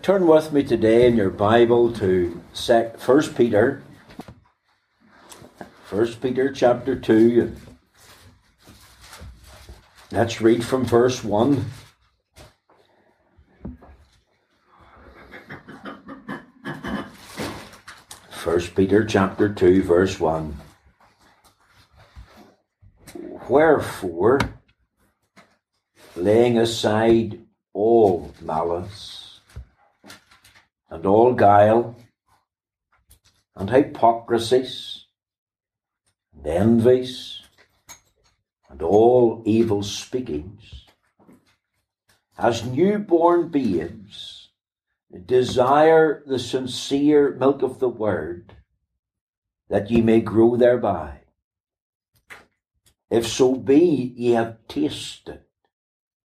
Turn with me today in your Bible to First Peter, First Peter chapter two. Let's read from verse one. First Peter chapter two, verse one. Wherefore, laying aside all malice and all guile, and hypocrisies, and envies, and all evil speakings, as newborn babes, desire the sincere milk of the word, that ye may grow thereby. If so be ye have tasted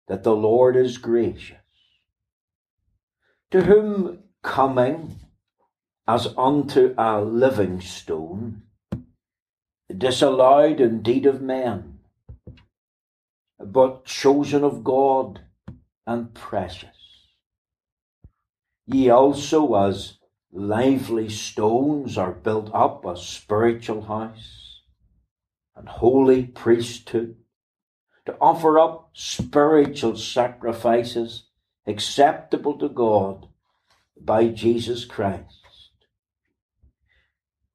that the Lord is gracious, to whom coming as unto a living stone, disallowed indeed of men, but chosen of God and precious. Ye also, as lively stones, are built up a spiritual house and holy priesthood to offer up spiritual sacrifices acceptable to God by Jesus Christ.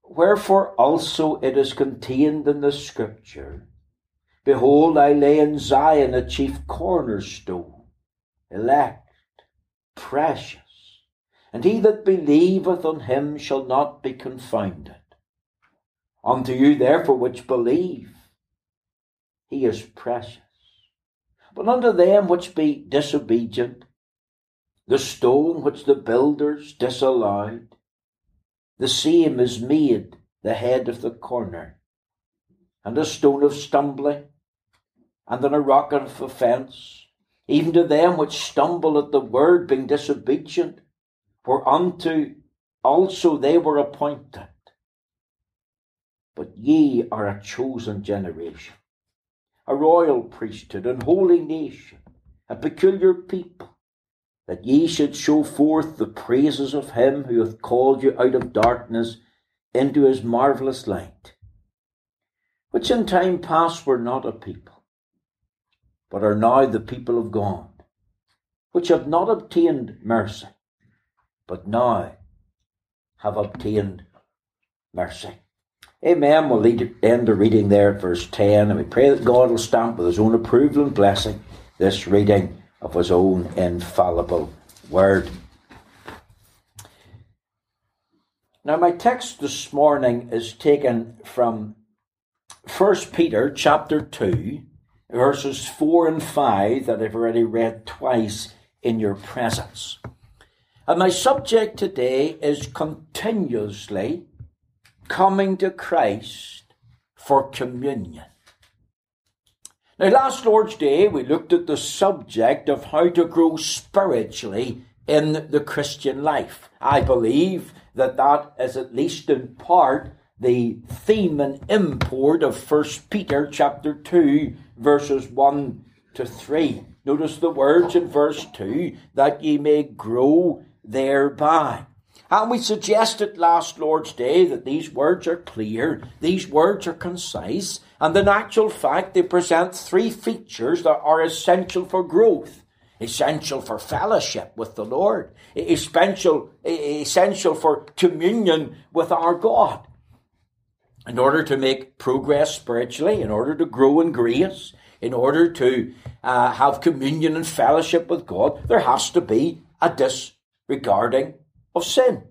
Wherefore also it is contained in the Scripture Behold, I lay in Zion a chief cornerstone, elect, precious, and he that believeth on him shall not be confounded. Unto you, therefore, which believe, he is precious. But unto them which be disobedient, the stone which the builders disallowed, the same is made the head of the corner, and a stone of stumbling, and an a rock of offence, even to them which stumble at the word, being disobedient, for unto also they were appointed. But ye are a chosen generation, a royal priesthood, and holy nation, a peculiar people that ye should show forth the praises of him who hath called you out of darkness into his marvellous light, which in time past were not a people, but are now the people of God, which have not obtained mercy, but now have obtained mercy. Amen. We'll end the reading there at verse 10, and we pray that God will stamp with his own approval and blessing this reading of his own infallible word. Now, my text this morning is taken from 1 Peter chapter 2, verses 4 and 5 that I've already read twice in your presence. And my subject today is continuously coming to Christ for communion. Now, last Lord's Day, we looked at the subject of how to grow spiritually in the Christian life. I believe that that is at least in part the theme and import of First Peter chapter 2, verses 1 to 3. Notice the words in verse 2 that ye may grow thereby. And we suggested last Lord's Day that these words are clear, these words are concise, and in actual fact they present three features that are essential for growth. Essential for fellowship with the Lord, essential, essential for communion with our God. In order to make progress spiritually, in order to grow in grace, in order to uh, have communion and fellowship with God, there has to be a disregarding of sin.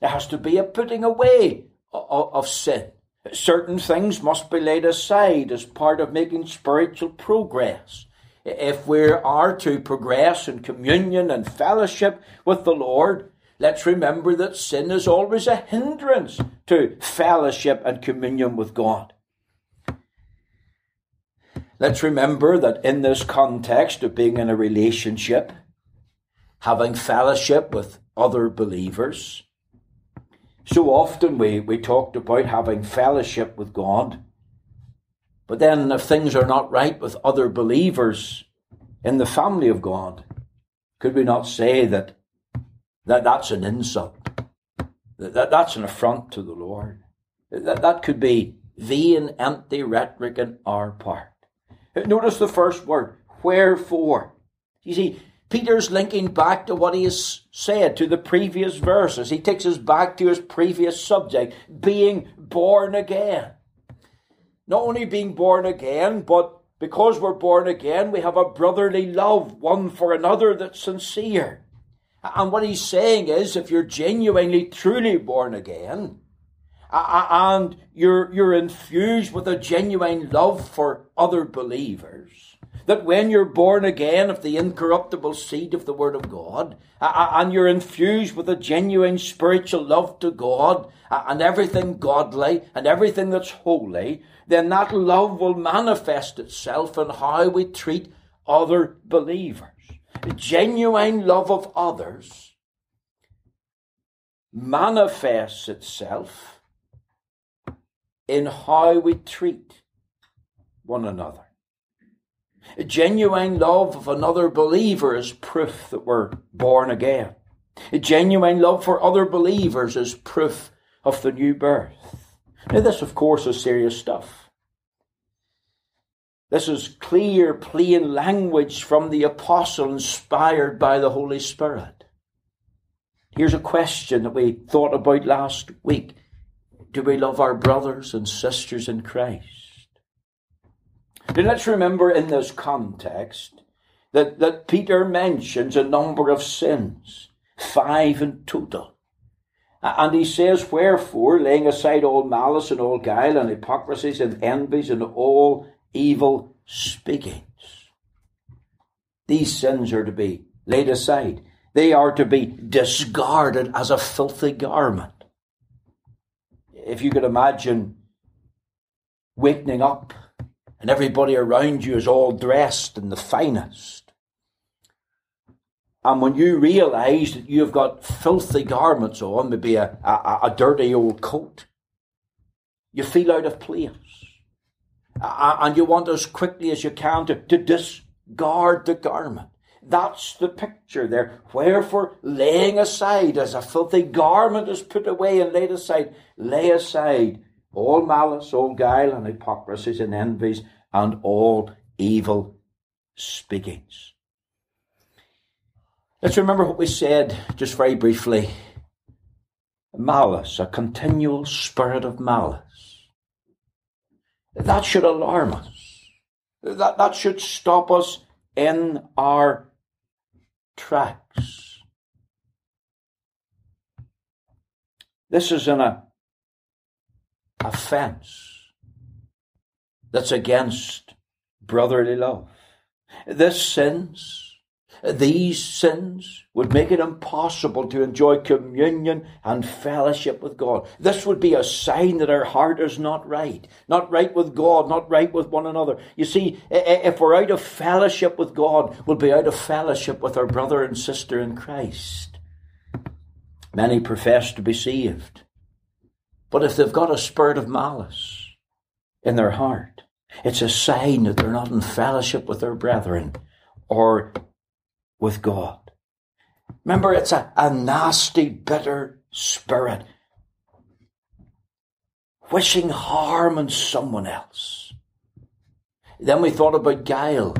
There has to be a putting away of, of sin. Certain things must be laid aside as part of making spiritual progress. If we are to progress in communion and fellowship with the Lord, let's remember that sin is always a hindrance to fellowship and communion with God. Let's remember that in this context of being in a relationship, having fellowship with other believers. So often we, we talked about having fellowship with God, but then if things are not right with other believers in the family of God, could we not say that that that's an insult. That, that that's an affront to the Lord. That, that could be vain, empty rhetoric on our part. Notice the first word, wherefore. You see, Peter's linking back to what he has said to the previous verses. He takes us back to his previous subject, being born again. Not only being born again, but because we're born again, we have a brotherly love, one for another that's sincere. And what he's saying is, if you're genuinely, truly born again, and you're, you're infused with a genuine love for other believers, that when you're born again of the incorruptible seed of the Word of God, and you're infused with a genuine spiritual love to God, and everything godly, and everything that's holy, then that love will manifest itself in how we treat other believers. A genuine love of others manifests itself in how we treat one another. A genuine love of another believer is proof that we're born again. A genuine love for other believers is proof of the new birth. Now, this, of course, is serious stuff. This is clear, plain language from the apostle inspired by the Holy Spirit. Here's a question that we thought about last week. Do we love our brothers and sisters in Christ? Let's remember in this context that, that Peter mentions a number of sins, five in total. And he says, Wherefore, laying aside all malice and all guile and hypocrisies and envies and all evil speakings. These sins are to be laid aside. They are to be discarded as a filthy garment. If you could imagine waking up and everybody around you is all dressed in the finest. And when you realize that you've got filthy garments on, maybe a, a, a dirty old coat, you feel out of place and you want as quickly as you can to, to discard the garment. That's the picture there. Wherefore, laying aside, as a filthy garment is put away and laid aside, lay aside all malice, all guile, and hypocrisies, and envies, and all evil speakings. Let's remember what we said just very briefly. Malice, a continual spirit of malice. That should alarm us. That, that should stop us in our tracks. This is an a, offense that's against brotherly love. This sins these sins would make it impossible to enjoy communion and fellowship with God. This would be a sign that our heart is not right. Not right with God, not right with one another. You see, if we're out of fellowship with God, we'll be out of fellowship with our brother and sister in Christ. Many profess to be saved. But if they've got a spirit of malice in their heart, it's a sign that they're not in fellowship with their brethren or with God. Remember, it's a, a nasty, bitter spirit wishing harm on someone else. Then we thought about guile,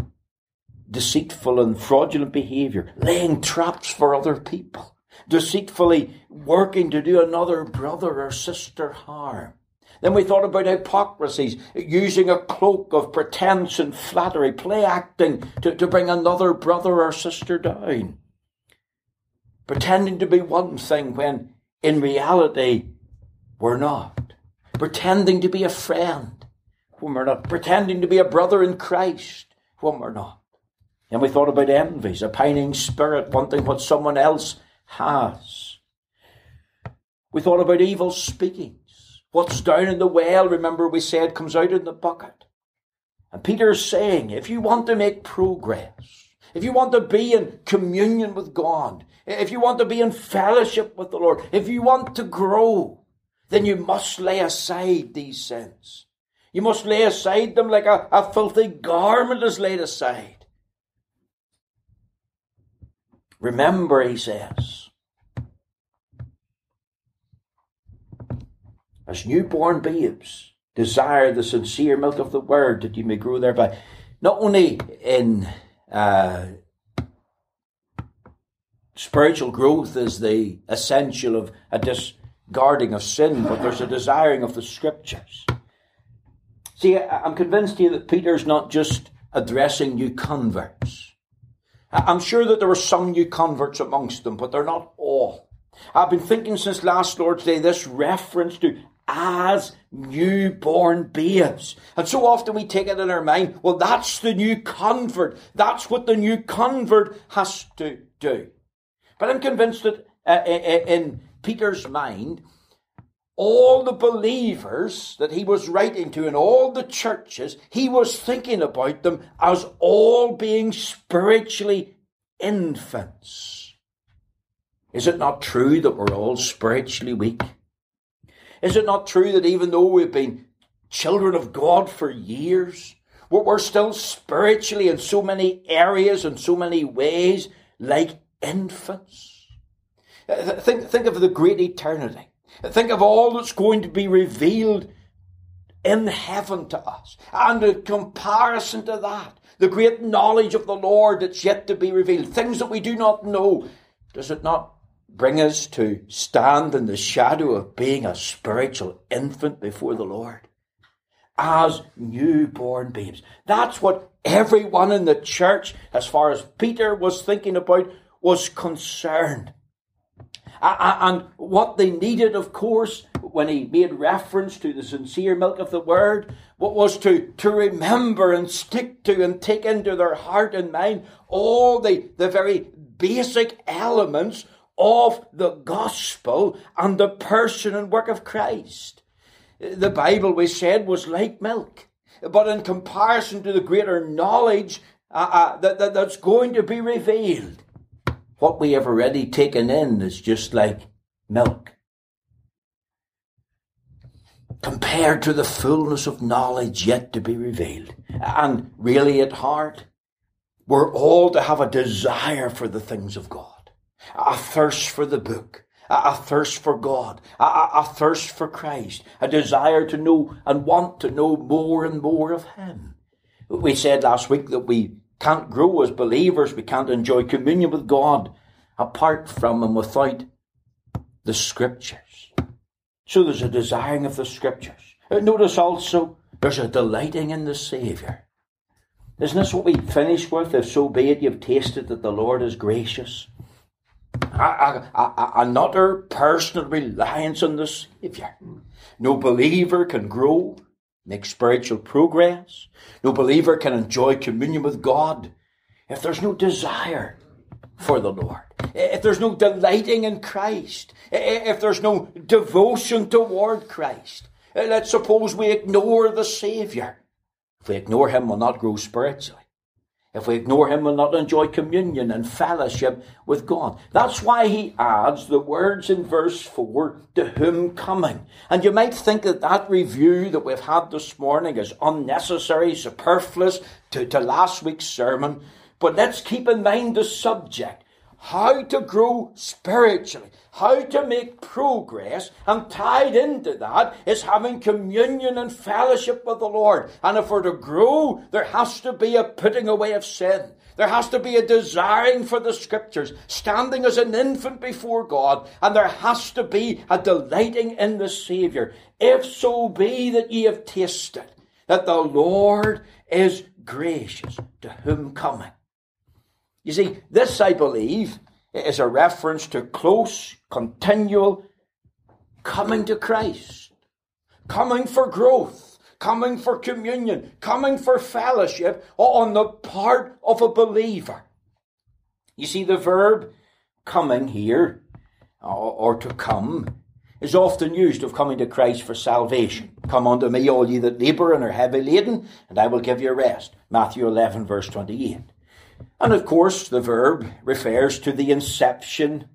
deceitful and fraudulent behavior, laying traps for other people, deceitfully working to do another brother or sister harm. Then we thought about hypocrisies, using a cloak of pretense and flattery, play acting to, to bring another brother or sister down. Pretending to be one thing when in reality we're not. Pretending to be a friend when we're not. Pretending to be a brother in Christ when we're not. And we thought about envies, a pining spirit wanting what someone else has. We thought about evil speakings. What's down in the well, remember we said, comes out in the bucket. And Peter's saying, if you want to make progress, if you want to be in communion with God, if you want to be in fellowship with the Lord, if you want to grow, then you must lay aside these sins. You must lay aside them like a, a filthy garment is laid aside. Remember, he says, as newborn babes, desire the sincere milk of the word that you may grow thereby. Not only in uh, spiritual growth is the essential of a discarding of sin, but there's a desiring of the scriptures. See, I'm convinced here that Peter's not just addressing new converts. I'm sure that there were some new converts amongst them, but they're not all. I've been thinking since last Lord's Day this reference to as newborn babes. And so often we take it in our mind, well, that's the new convert. That's what the new convert has to do. But I'm convinced that uh, in Peter's mind, all the believers that he was writing to in all the churches, he was thinking about them as all being spiritually infants. Is it not true that we're all spiritually weak? Is it not true that even though we've been children of God for years, we're still spiritually in so many areas and so many ways like infants? Think, think of the great eternity. Think of all that's going to be revealed in heaven to us. And in comparison to that, the great knowledge of the Lord that's yet to be revealed, things that we do not know, does it not bring us to stand in the shadow of being a spiritual infant before the Lord? As newborn babes. That's what everyone in the church, as far as Peter was thinking about, was concerned. And what they needed, of course, when he made reference to the sincere milk of the word, what was to, to remember and stick to and take into their heart and mind all the, the very basic elements of the gospel and the person and work of Christ. The Bible, we said, was like milk. But in comparison to the greater knowledge uh, uh, that, that, that's going to be revealed, what we have already taken in is just like milk. Compared to the fullness of knowledge yet to be revealed. And really at heart, we're all to have a desire for the things of God. A thirst for the book. A, thirst for God. A, a thirst for Christ. A desire to know and want to know more and more of Him. We said last week that we can't grow as believers. We can't enjoy communion with God apart from and without the scriptures. So there's a desiring of the scriptures. Notice also there's a delighting in the Saviour. Isn't this what we finish with? If so be it, you've tasted that the Lord is gracious. A, a, a, an utter personal reliance on the Saviour. No believer can grow make spiritual progress. No believer can enjoy communion with God if there's no desire for the Lord. If there's no delighting in Christ. If there's no devotion toward Christ. Let's suppose we ignore the Saviour. If we ignore Him, we'll not grow spiritually. If we ignore him, we'll not enjoy communion and fellowship with God. That's why he adds the words in verse 4, to whom coming. And you might think that that review that we've had this morning is unnecessary, superfluous to, to last week's sermon. But let's keep in mind the subject how to grow spiritually, how to make progress, and tied into that is having communion and fellowship with the Lord. And if we're to grow, there has to be a putting away of sin. There has to be a desiring for the scriptures, standing as an infant before God, and there has to be a delighting in the Saviour. If so be that ye have tasted that the Lord is gracious, to whom coming. You see, this, I believe, is a reference to close, continual coming to Christ, coming for growth, coming for communion, coming for fellowship on the part of a believer. You see, the verb coming here, or to come, is often used of coming to Christ for salvation. Come unto me, all ye that labour and are heavy laden, and I will give you rest. Matthew 11, verse 28. And of course, the verb refers to the inception,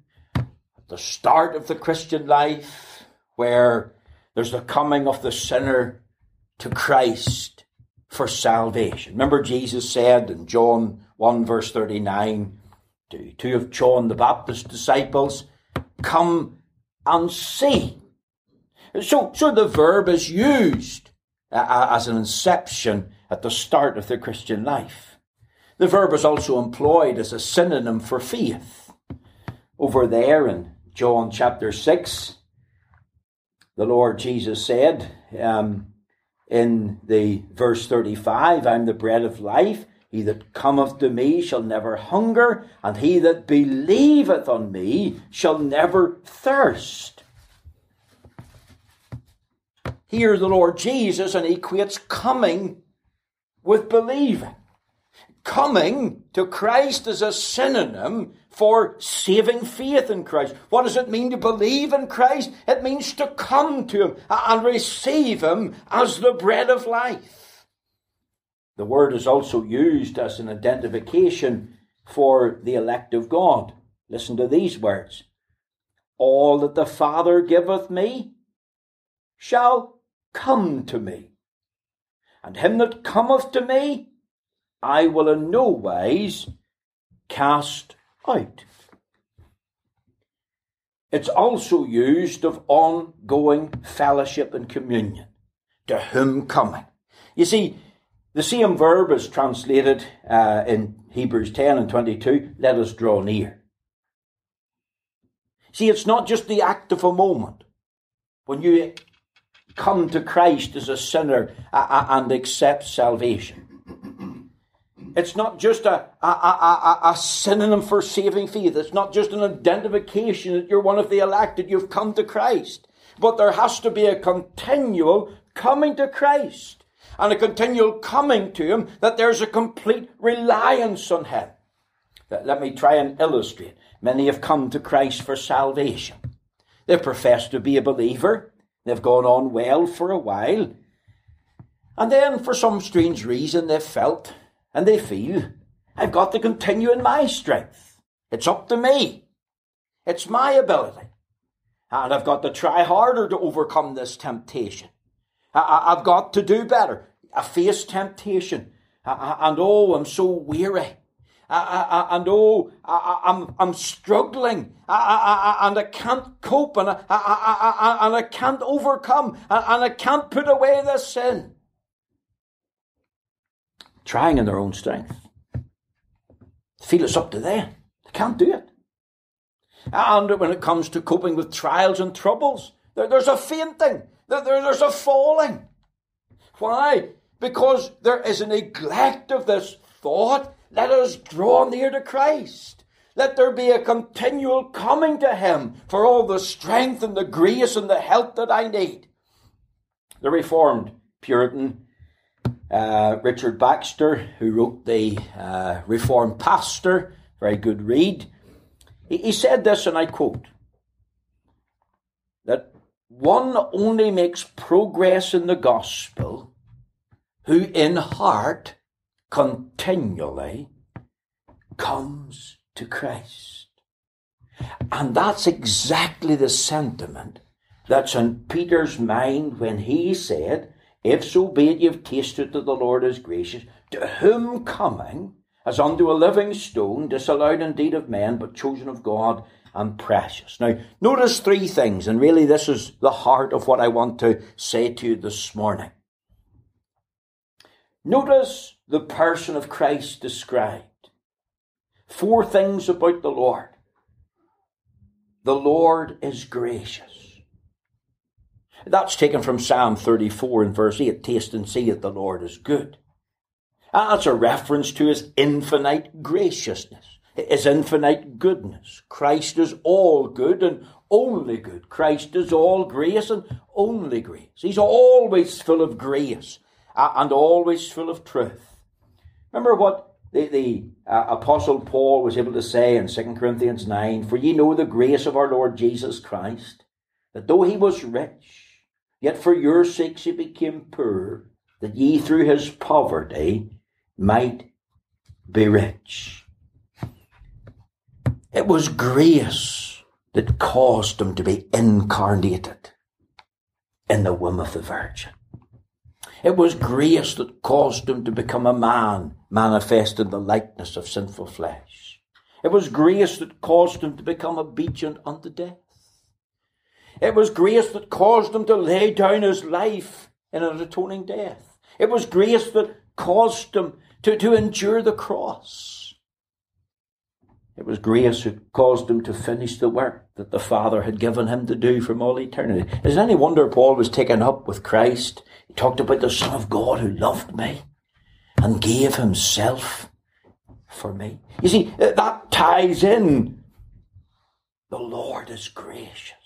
the start of the Christian life, where there's the coming of the sinner to Christ for salvation. Remember, Jesus said in John 1, verse 39 to two of John the Baptist's disciples, Come and see. So, so the verb is used uh, as an inception at the start of the Christian life. The verb is also employed as a synonym for faith. Over there in John chapter 6, the Lord Jesus said um, in the verse 35, I'm the bread of life. He that cometh to me shall never hunger, and he that believeth on me shall never thirst. Here the Lord Jesus and he equates coming with believing. Coming to Christ is a synonym for saving faith in Christ. What does it mean to believe in Christ? It means to come to Him and receive Him as the bread of life. The word is also used as an identification for the elect of God. Listen to these words All that the Father giveth me shall come to me. And him that cometh to me, I will in no wise cast out. It's also used of ongoing fellowship and communion. To whom coming? You see, the same verb is translated uh, in Hebrews 10 and 22 let us draw near. See, it's not just the act of a moment. When you come to Christ as a sinner and accept salvation. It's not just a, a, a, a, synonym for saving faith. It's not just an identification that you're one of the elected, you've come to Christ. But there has to be a continual coming to Christ and a continual coming to Him that there's a complete reliance on Him. Let me try and illustrate. Many have come to Christ for salvation. They profess to be a believer. They've gone on well for a while. And then, for some strange reason, they've felt and they feel, I've got to continue in my strength. It's up to me. It's my ability. And I've got to try harder to overcome this temptation. I, have got to do better. I face temptation. and oh, I'm so weary. and oh, I, am I'm struggling, and I can't cope, and I, and I can't overcome, and I can't put away this sin trying in their own strength. Feel it's up to them. They can't do it. And when it comes to coping with trials and troubles, there, there's a fainting, there, there's a falling. Why? Because there is a neglect of this thought. Let us draw near to Christ. Let there be a continual coming to Him for all the strength and the grace and the help that I need. The Reformed Puritan uh, Richard Baxter, who wrote the uh, Reformed Pastor, very good read, he, he said this, and I quote, that one only makes progress in the gospel who in heart continually comes to Christ. And that's exactly the sentiment that's in Peter's mind when he said, if so be it you've tasted that the Lord is gracious, to whom coming, as unto a living stone, disallowed indeed of men, but chosen of God and precious. Now, notice three things, and really this is the heart of what I want to say to you this morning. Notice the person of Christ described. Four things about the Lord. The Lord is gracious. That's taken from Psalm 34 and verse 8. Taste and see that the Lord is good. That's a reference to his infinite graciousness, his infinite goodness. Christ is all good and only good. Christ is all grace and only grace. He's always full of grace and always full of truth. Remember what the, the uh, Apostle Paul was able to say in 2 Corinthians 9 For ye know the grace of our Lord Jesus Christ, that though he was rich, Yet for your sakes he became poor, that ye through his poverty might be rich. It was grace that caused him to be incarnated in the womb of the Virgin. It was grace that caused him to become a man manifest in the likeness of sinful flesh. It was grace that caused him to become obedient unto death. It was grace that caused him to lay down his life in an atoning death. It was grace that caused him to, to endure the cross. It was grace who caused him to finish the work that the Father had given him to do from all eternity. Is it any wonder Paul was taken up with Christ? He talked about the Son of God who loved me and gave himself for me. You see, that ties in. The Lord is gracious.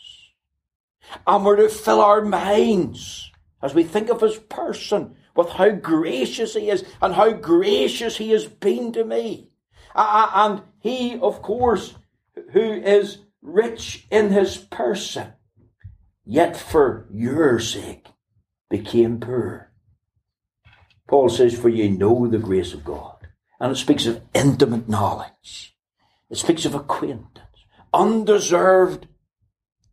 And we're to fill our minds as we think of his person with how gracious he is and how gracious he has been to me. And he, of course, who is rich in his person, yet for your sake became poor. Paul says, For ye know the grace of God. And it speaks of intimate knowledge. It speaks of acquaintance, undeserved,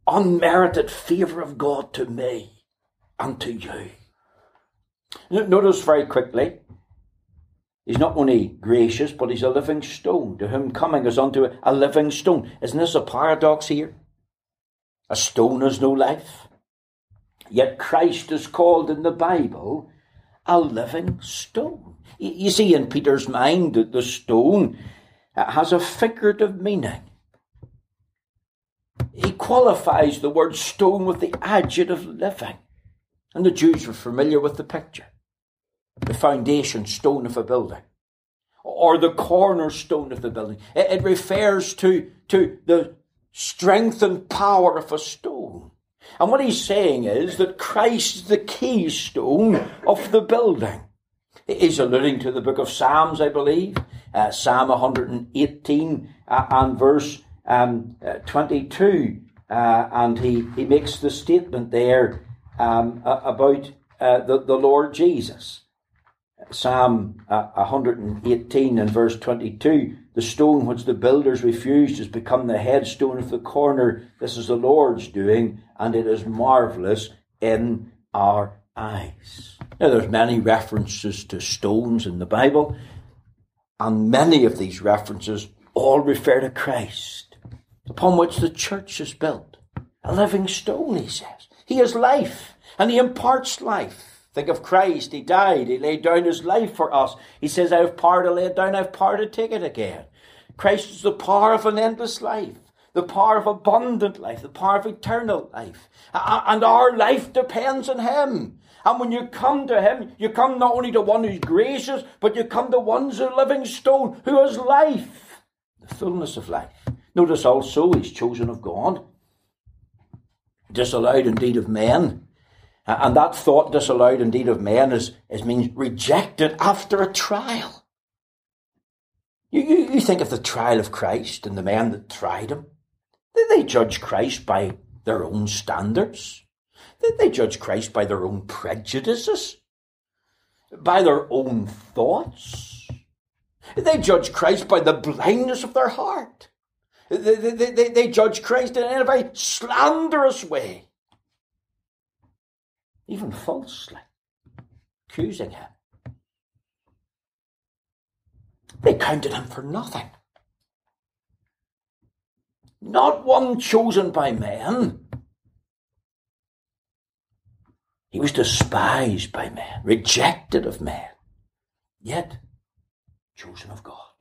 unmerited favour of God to me and to you. Notice very quickly, he's not only gracious, but he's a living stone, to whom coming is unto a living stone. Isn't this a paradox here? A stone has no life. Yet Christ is called in the Bible a living stone. You see, in Peter's mind, the stone uh, has a figurative meaning. Qualifies the word stone with the adjective living. And the Jews were familiar with the picture. The foundation stone of a building. Or the cornerstone of the building. It, refers to, to the strength and power of a stone. And what he's saying is that Christ is the keystone of the building. He's alluding to the book of Psalms, I believe, uh, Psalm 118 uh, and verse um, uh, 22. Uh, and he, he makes the statement there um, about uh, the, the Lord Jesus. Psalm 118 and verse 22 The stone which the builders refused has become the headstone of the corner. This is the Lord's doing, and it is marvellous in our eyes. Now, there's many references to stones in the Bible, and many of these references all refer to Christ, upon which the church is built. A living stone, he says. He is life, and he imparts life. Think of Christ. He died. He laid down his life for us. He says, I have power to lay it down. I have power to take it again. Christ is the power of an endless life, the power of abundant life, the power of eternal life. And our life depends on him. And when you come to him, you come not only to one who's gracious, but you come to one who's a living stone, who has life, the fullness of life. Notice also he's chosen of God, disallowed indeed of men. And that thought disallowed indeed of men is, is means rejected after a trial. You, you, you think of the trial of Christ and the men that tried him. Did they judge Christ by their own standards? Did they judge Christ by their own prejudices? By their own thoughts? Did they judge Christ by the blindness of their heart? They, they, they, they judge Christ in a very slanderous way, even falsely, accusing him. They counted him for nothing. Not one chosen by men, He was despised by men, rejected of men, yet chosen of God.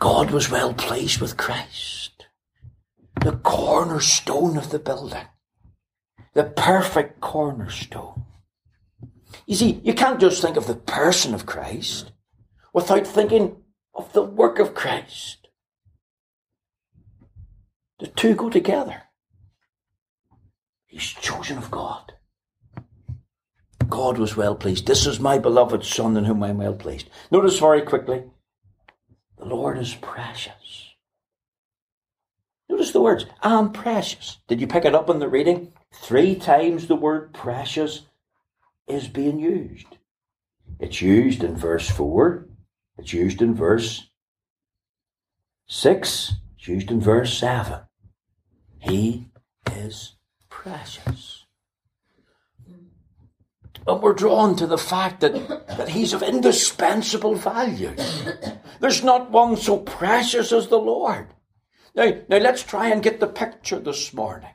God was well pleased with Christ, the cornerstone of the building, the perfect cornerstone. You see, you can't just think of the person of Christ without thinking of the work of Christ. The two go together. He's chosen of God. God was well pleased. This is my beloved Son in whom I am well pleased. Notice very quickly, the Lord is precious. Notice the words, I'm precious. Did you pick it up in the reading? Three times the word precious is being used. It's used in verse 4, it's used in verse 6, it's used in verse 7. He is precious. And we're drawn to the fact that, that he's of indispensable value. There's not one so precious as the Lord. Now, now let's try and get the picture this morning.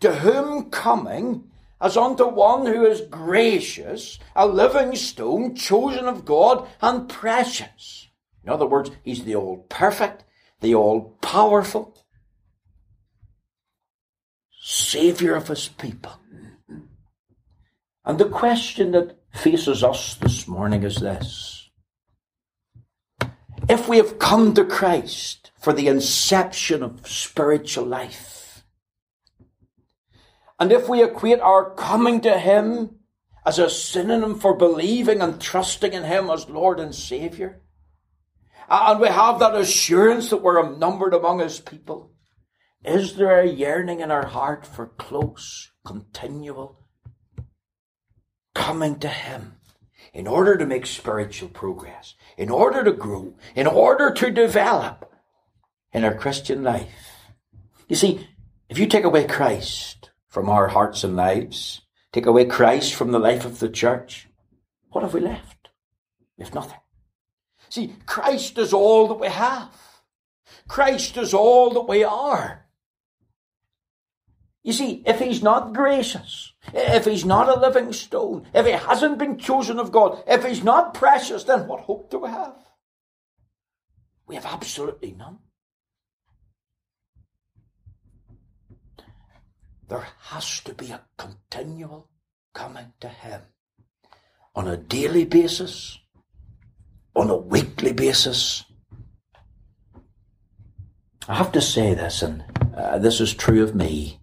To whom coming as unto one who is gracious, a living stone, chosen of God, and precious. In other words, he's the all perfect, the all powerful, Saviour of his people. And the question that faces us this morning is this. If we have come to Christ for the inception of spiritual life, and if we equate our coming to Him as a synonym for believing and trusting in Him as Lord and Saviour, and we have that assurance that we're numbered among His people, is there a yearning in our heart for close, continual coming to Him in order to make spiritual progress, in order to grow, in order to develop in our Christian life? You see, if you take away Christ from our hearts and lives, take away Christ from the life of the church, what have we left? Have nothing. See, Christ is all that we have. Christ is all that we are. You see, if he's not gracious, if he's not a living stone, if he hasn't been chosen of God, if he's not precious, then what hope do we have? We have absolutely none. There has to be a continual coming to him on a daily basis, on a weekly basis. I have to say this, and uh, this is true of me.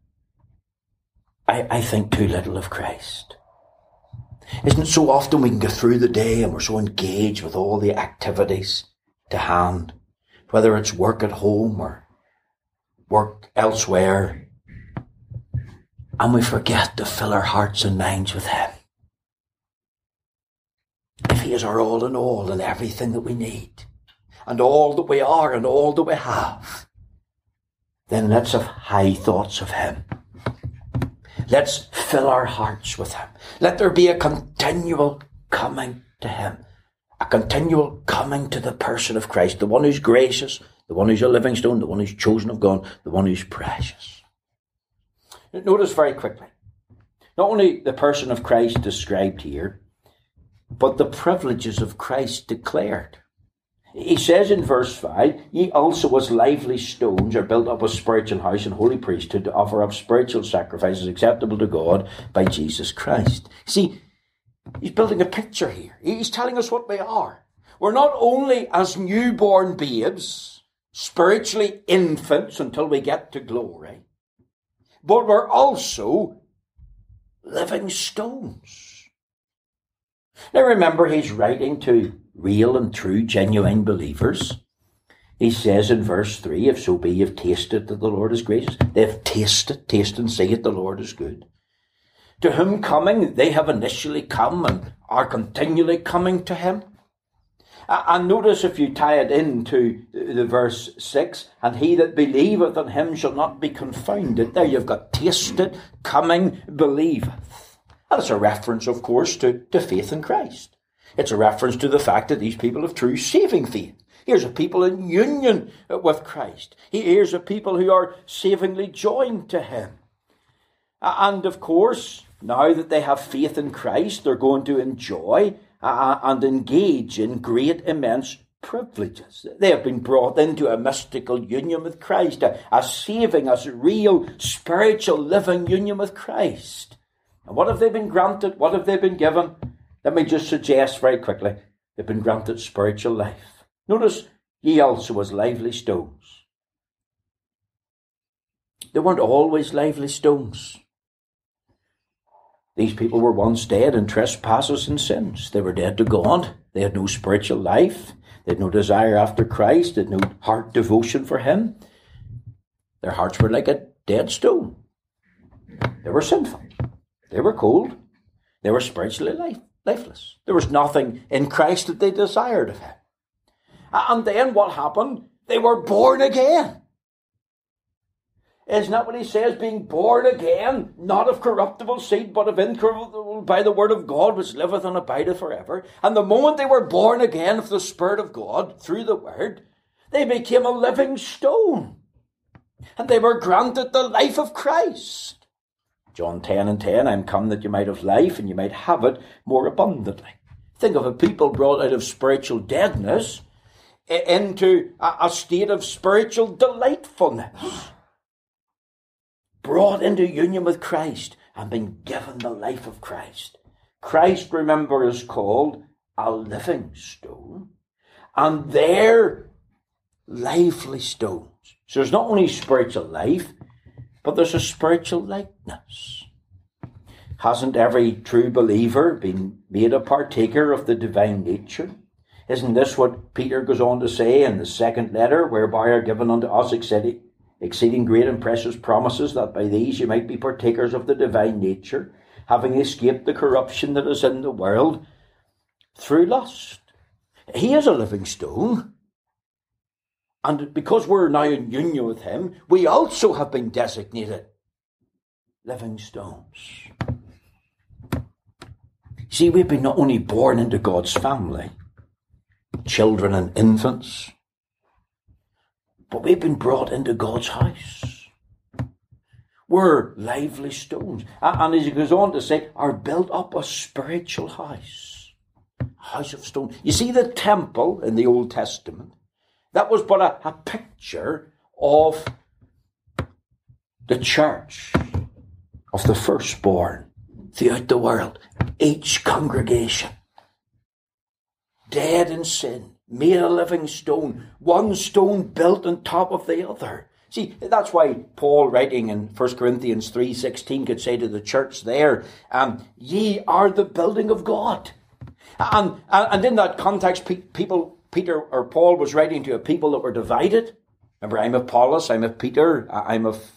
I, I think too little of Christ. Isn't it so often we can go through the day and we're so engaged with all the activities to hand, whether it's work at home or work elsewhere, and we forget to fill our hearts and minds with Him. If He is our all in all and everything that we need, and all that we are and all that we have, then let's have high thoughts of Him Let's fill our hearts with Him. Let there be a continual coming to Him. A continual coming to the person of Christ, the one who's gracious, the one who's a living stone, the one who's chosen of God, the one who's precious. Notice very quickly, not only the person of Christ described here, but the privileges of Christ declared. He says in verse 5, Ye also as lively stones are built up a spiritual house and holy priesthood to offer up spiritual sacrifices acceptable to God by Jesus Christ. See, he's building a picture here. He's telling us what we are. We're not only as newborn babes, spiritually infants until we get to glory, but we're also living stones. Now remember, he's writing to real and true, genuine believers. He says in verse 3 If so be you've tasted that the Lord is gracious, they've tasted, taste and see it, the Lord is good. To whom coming, they have initially come and are continually coming to Him. And notice if you tie it into the verse 6, and he that believeth on him shall not be confounded. There you've got tasted, coming, believeth. That's a reference, of course, to, to faith in Christ. It's a reference to the fact that these people have true saving faith. Here's a people in union with Christ. Here's a people who are savingly joined to Him. And of course, now that they have faith in Christ, they're going to enjoy and engage in great, immense privileges. They have been brought into a mystical union with Christ, a, a saving, a real spiritual living union with Christ. And what have they been granted? What have they been given? Let me just suggest very quickly they've been granted spiritual life. Notice ye also as lively stones. They weren't always lively stones. These people were once dead in trespasses and sins. They were dead to God. They had no spiritual life. They had no desire after Christ. They had no heart devotion for Him. Their hearts were like a dead stone. They were sinful. They were cold. They were spiritually life lifeless. There was nothing in Christ that they desired of him. And then what happened? They were born again. Isn't that what he says? Being born again, not of corruptible seed, but of incorruptible by the word of God, which liveth and abideth forever. And the moment they were born again of the Spirit of God through the word, they became a living stone. And they were granted the life of Christ. John 10 and 10, I'm come that you might have life and you might have it more abundantly. Think of a people brought out of spiritual deadness into a state of spiritual delightfulness. Brought into union with Christ and been given the life of Christ. Christ, remember, is called a living stone, and they're lively stones. So there's not only spiritual life, but there's a spiritual likeness. Hasn't every true believer been made a partaker of the divine nature? Isn't this what Peter goes on to say in the second letter, whereby are given unto us exceeding, great and precious promises, that by these you might be partakers of the divine nature, having escaped the corruption that is in the world through lust? He is a living stone. And because we're now in union with him, we also have been designated living stones. See, we've been not only born into God's family, children and infants, but we've been brought into God's house. We're lively stones. And as he goes on to say, are built up a spiritual house. House of stone. You see the temple in the Old Testament? That was but a, a picture of the church, of the firstborn throughout the world. Each congregation dead in sin, made a living stone, one stone built on top of the other. See, that's why Paul, writing in 1 Corinthians 3.16, could say to the church there, um, ye are the building of God. And, and in that context, people, Peter or Paul was writing to a people that were divided. Remember, I'm of Apollos, I'm of Peter, I'm of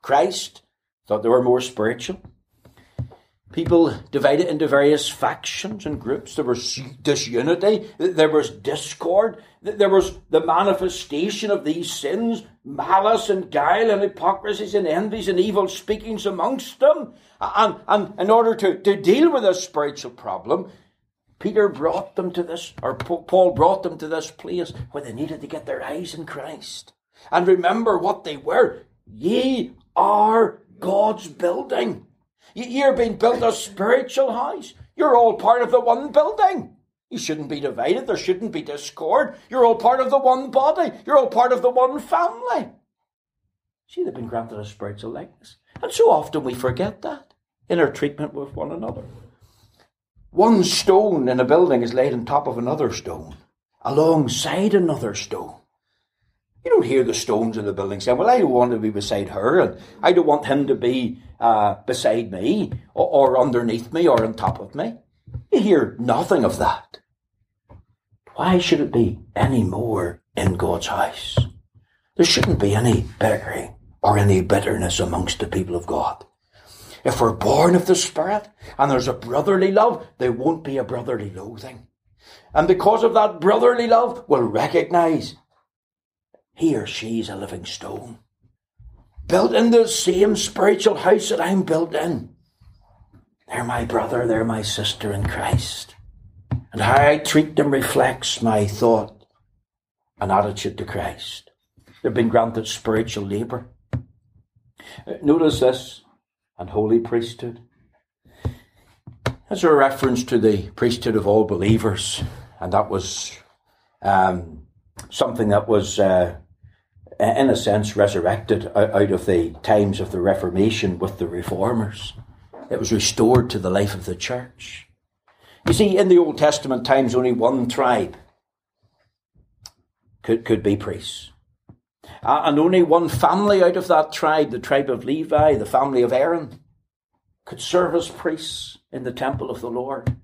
Christ. Thought they were more spiritual. People divided into various factions and groups. There was disunity. There was discord. There was the manifestation of these sins, malice and guile and hypocrisies and envies and evil speakings amongst them. And, and in order to, to deal with this spiritual problem, Peter brought them to this, or Paul brought them to this place where they needed to get their eyes in Christ. And remember what they were. Ye are God's building. You're being built a spiritual house. You're all part of the one building. You shouldn't be divided. There shouldn't be discord. You're all part of the one body. You're all part of the one family. See, they've been granted a spiritual likeness. And so often we forget that in our treatment with one another. One stone in a building is laid on top of another stone, alongside another stone. You don't hear the stones in the building saying, Well, I don't want to be beside her, and I don't want him to be uh, beside me, or, or underneath me, or on top of me. You hear nothing of that. Why should it be any more in God's house? There shouldn't be any bickering or any bitterness amongst the people of God. If we're born of the Spirit and there's a brotherly love, there won't be a brotherly loathing. And because of that brotherly love, we'll recognize he or she's a living stone. Built in the same spiritual house that I'm built in. They're my brother, they're my sister in Christ. And how I treat them reflects my thought and attitude to Christ. They've been granted spiritual labour. Notice this, and holy priesthood. That's a reference to the priesthood of all believers, and that was um, something that was uh, in a sense, resurrected out of the times of the Reformation with the reformers. It was restored to the life of the church. You see, in the Old Testament times, only one tribe could, could be priests. Uh, and only one family out of that tribe, the tribe of Levi, the family of Aaron, could serve as priests in the temple of the Lord.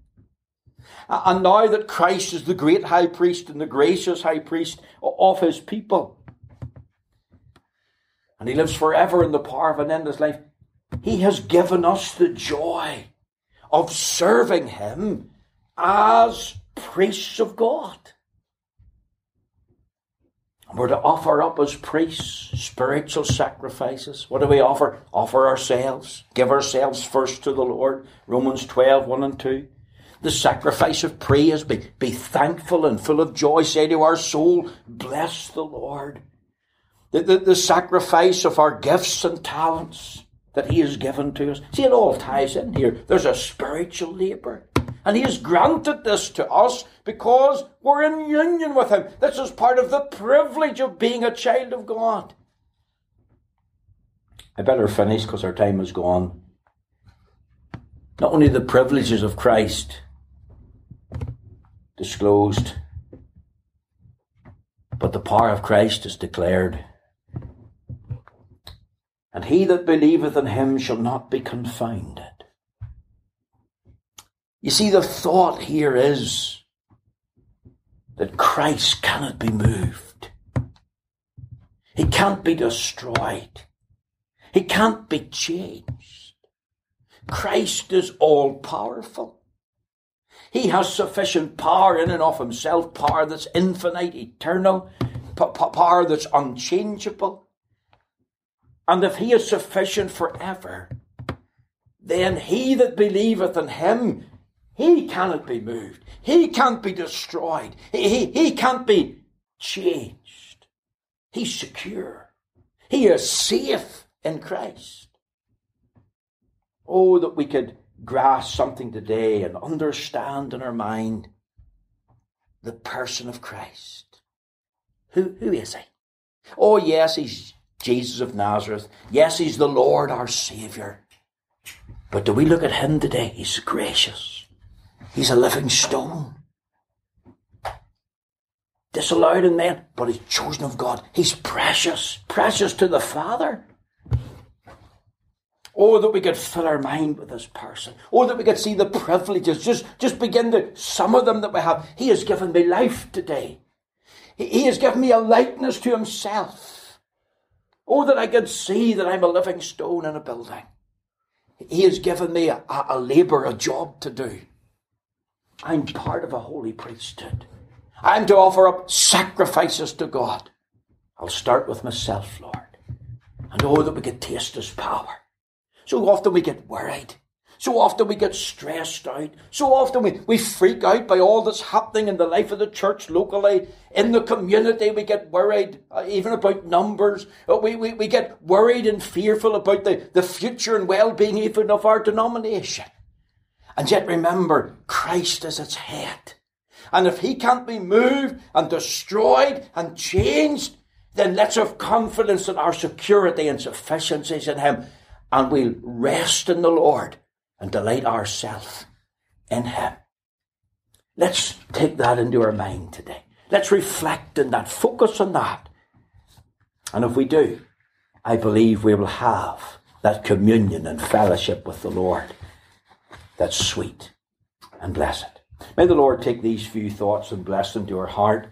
Uh, and now that Christ is the great high priest and the gracious high priest of his people, and he lives forever in the power of an endless life. He has given us the joy of serving him as priests of God. We're to offer up as priests spiritual sacrifices. What do we offer? Offer ourselves. Give ourselves first to the Lord. Romans 12, 1 and 2. The sacrifice of praise. Be, be thankful and full of joy. Say to our soul, Bless the Lord. the, the, the sacrifice of our gifts and talents that He has given to us. See, it all ties in here. There's a spiritual labour. And He has granted this to us because we're in union with Him. This is part of the privilege of being a child of God. I better finish because our time is gone. Not only the privileges of Christ disclosed, but the power of Christ is declared. And he that believeth in him shall not be confounded. You see, the thought here is that Christ cannot be moved. He can't be destroyed. He can't be changed. Christ is all powerful. He has sufficient power in and of himself, power that's infinite, eternal, power that's unchangeable. And if he is sufficient forever, then he that believeth in him, he cannot be moved. He can't be destroyed. He, he, he can't be changed. He's secure. He is safe in Christ. Oh, that we could grasp something today and understand in our mind the person of Christ. Who, who is he? Oh, yes, he's Jesus of Nazareth. Yes, he's the Lord, our Saviour. But do we look at him today? He's gracious. He's a living stone. Disallowed in men, but he's chosen of God. He's precious, precious to the Father. Oh, that we could fill our mind with this person. Oh, that we could see the privileges. Just, just begin to, some of them that we have. He has given me life today. He, he has given me a likeness to himself. Oh, that I could see that I'm a living stone in a building. He has given me a, a, a labour, a job to do. I'm part of a holy priesthood. I'm to offer up sacrifices to God. I'll start with myself, Lord. And oh, that we could taste His power. So often we get worried. So often we get stressed out. So often we, we freak out by all that's happening in the life of the church locally. In the community, we get worried, uh, even about numbers. Uh, we, we, we get worried and fearful about the, the future and well-being even of our denomination. And yet remember, Christ is its head. And if he can't be moved and destroyed and changed, then let's have confidence in our security and sufficiencies in him and we'll rest in the Lord and delight ourselves in Him. Let's take that into our mind today. Let's reflect on that, focus on that. And if we do, I believe we will have that communion and fellowship with the Lord that's sweet and blessed. May the Lord take these few thoughts and bless them to our heart.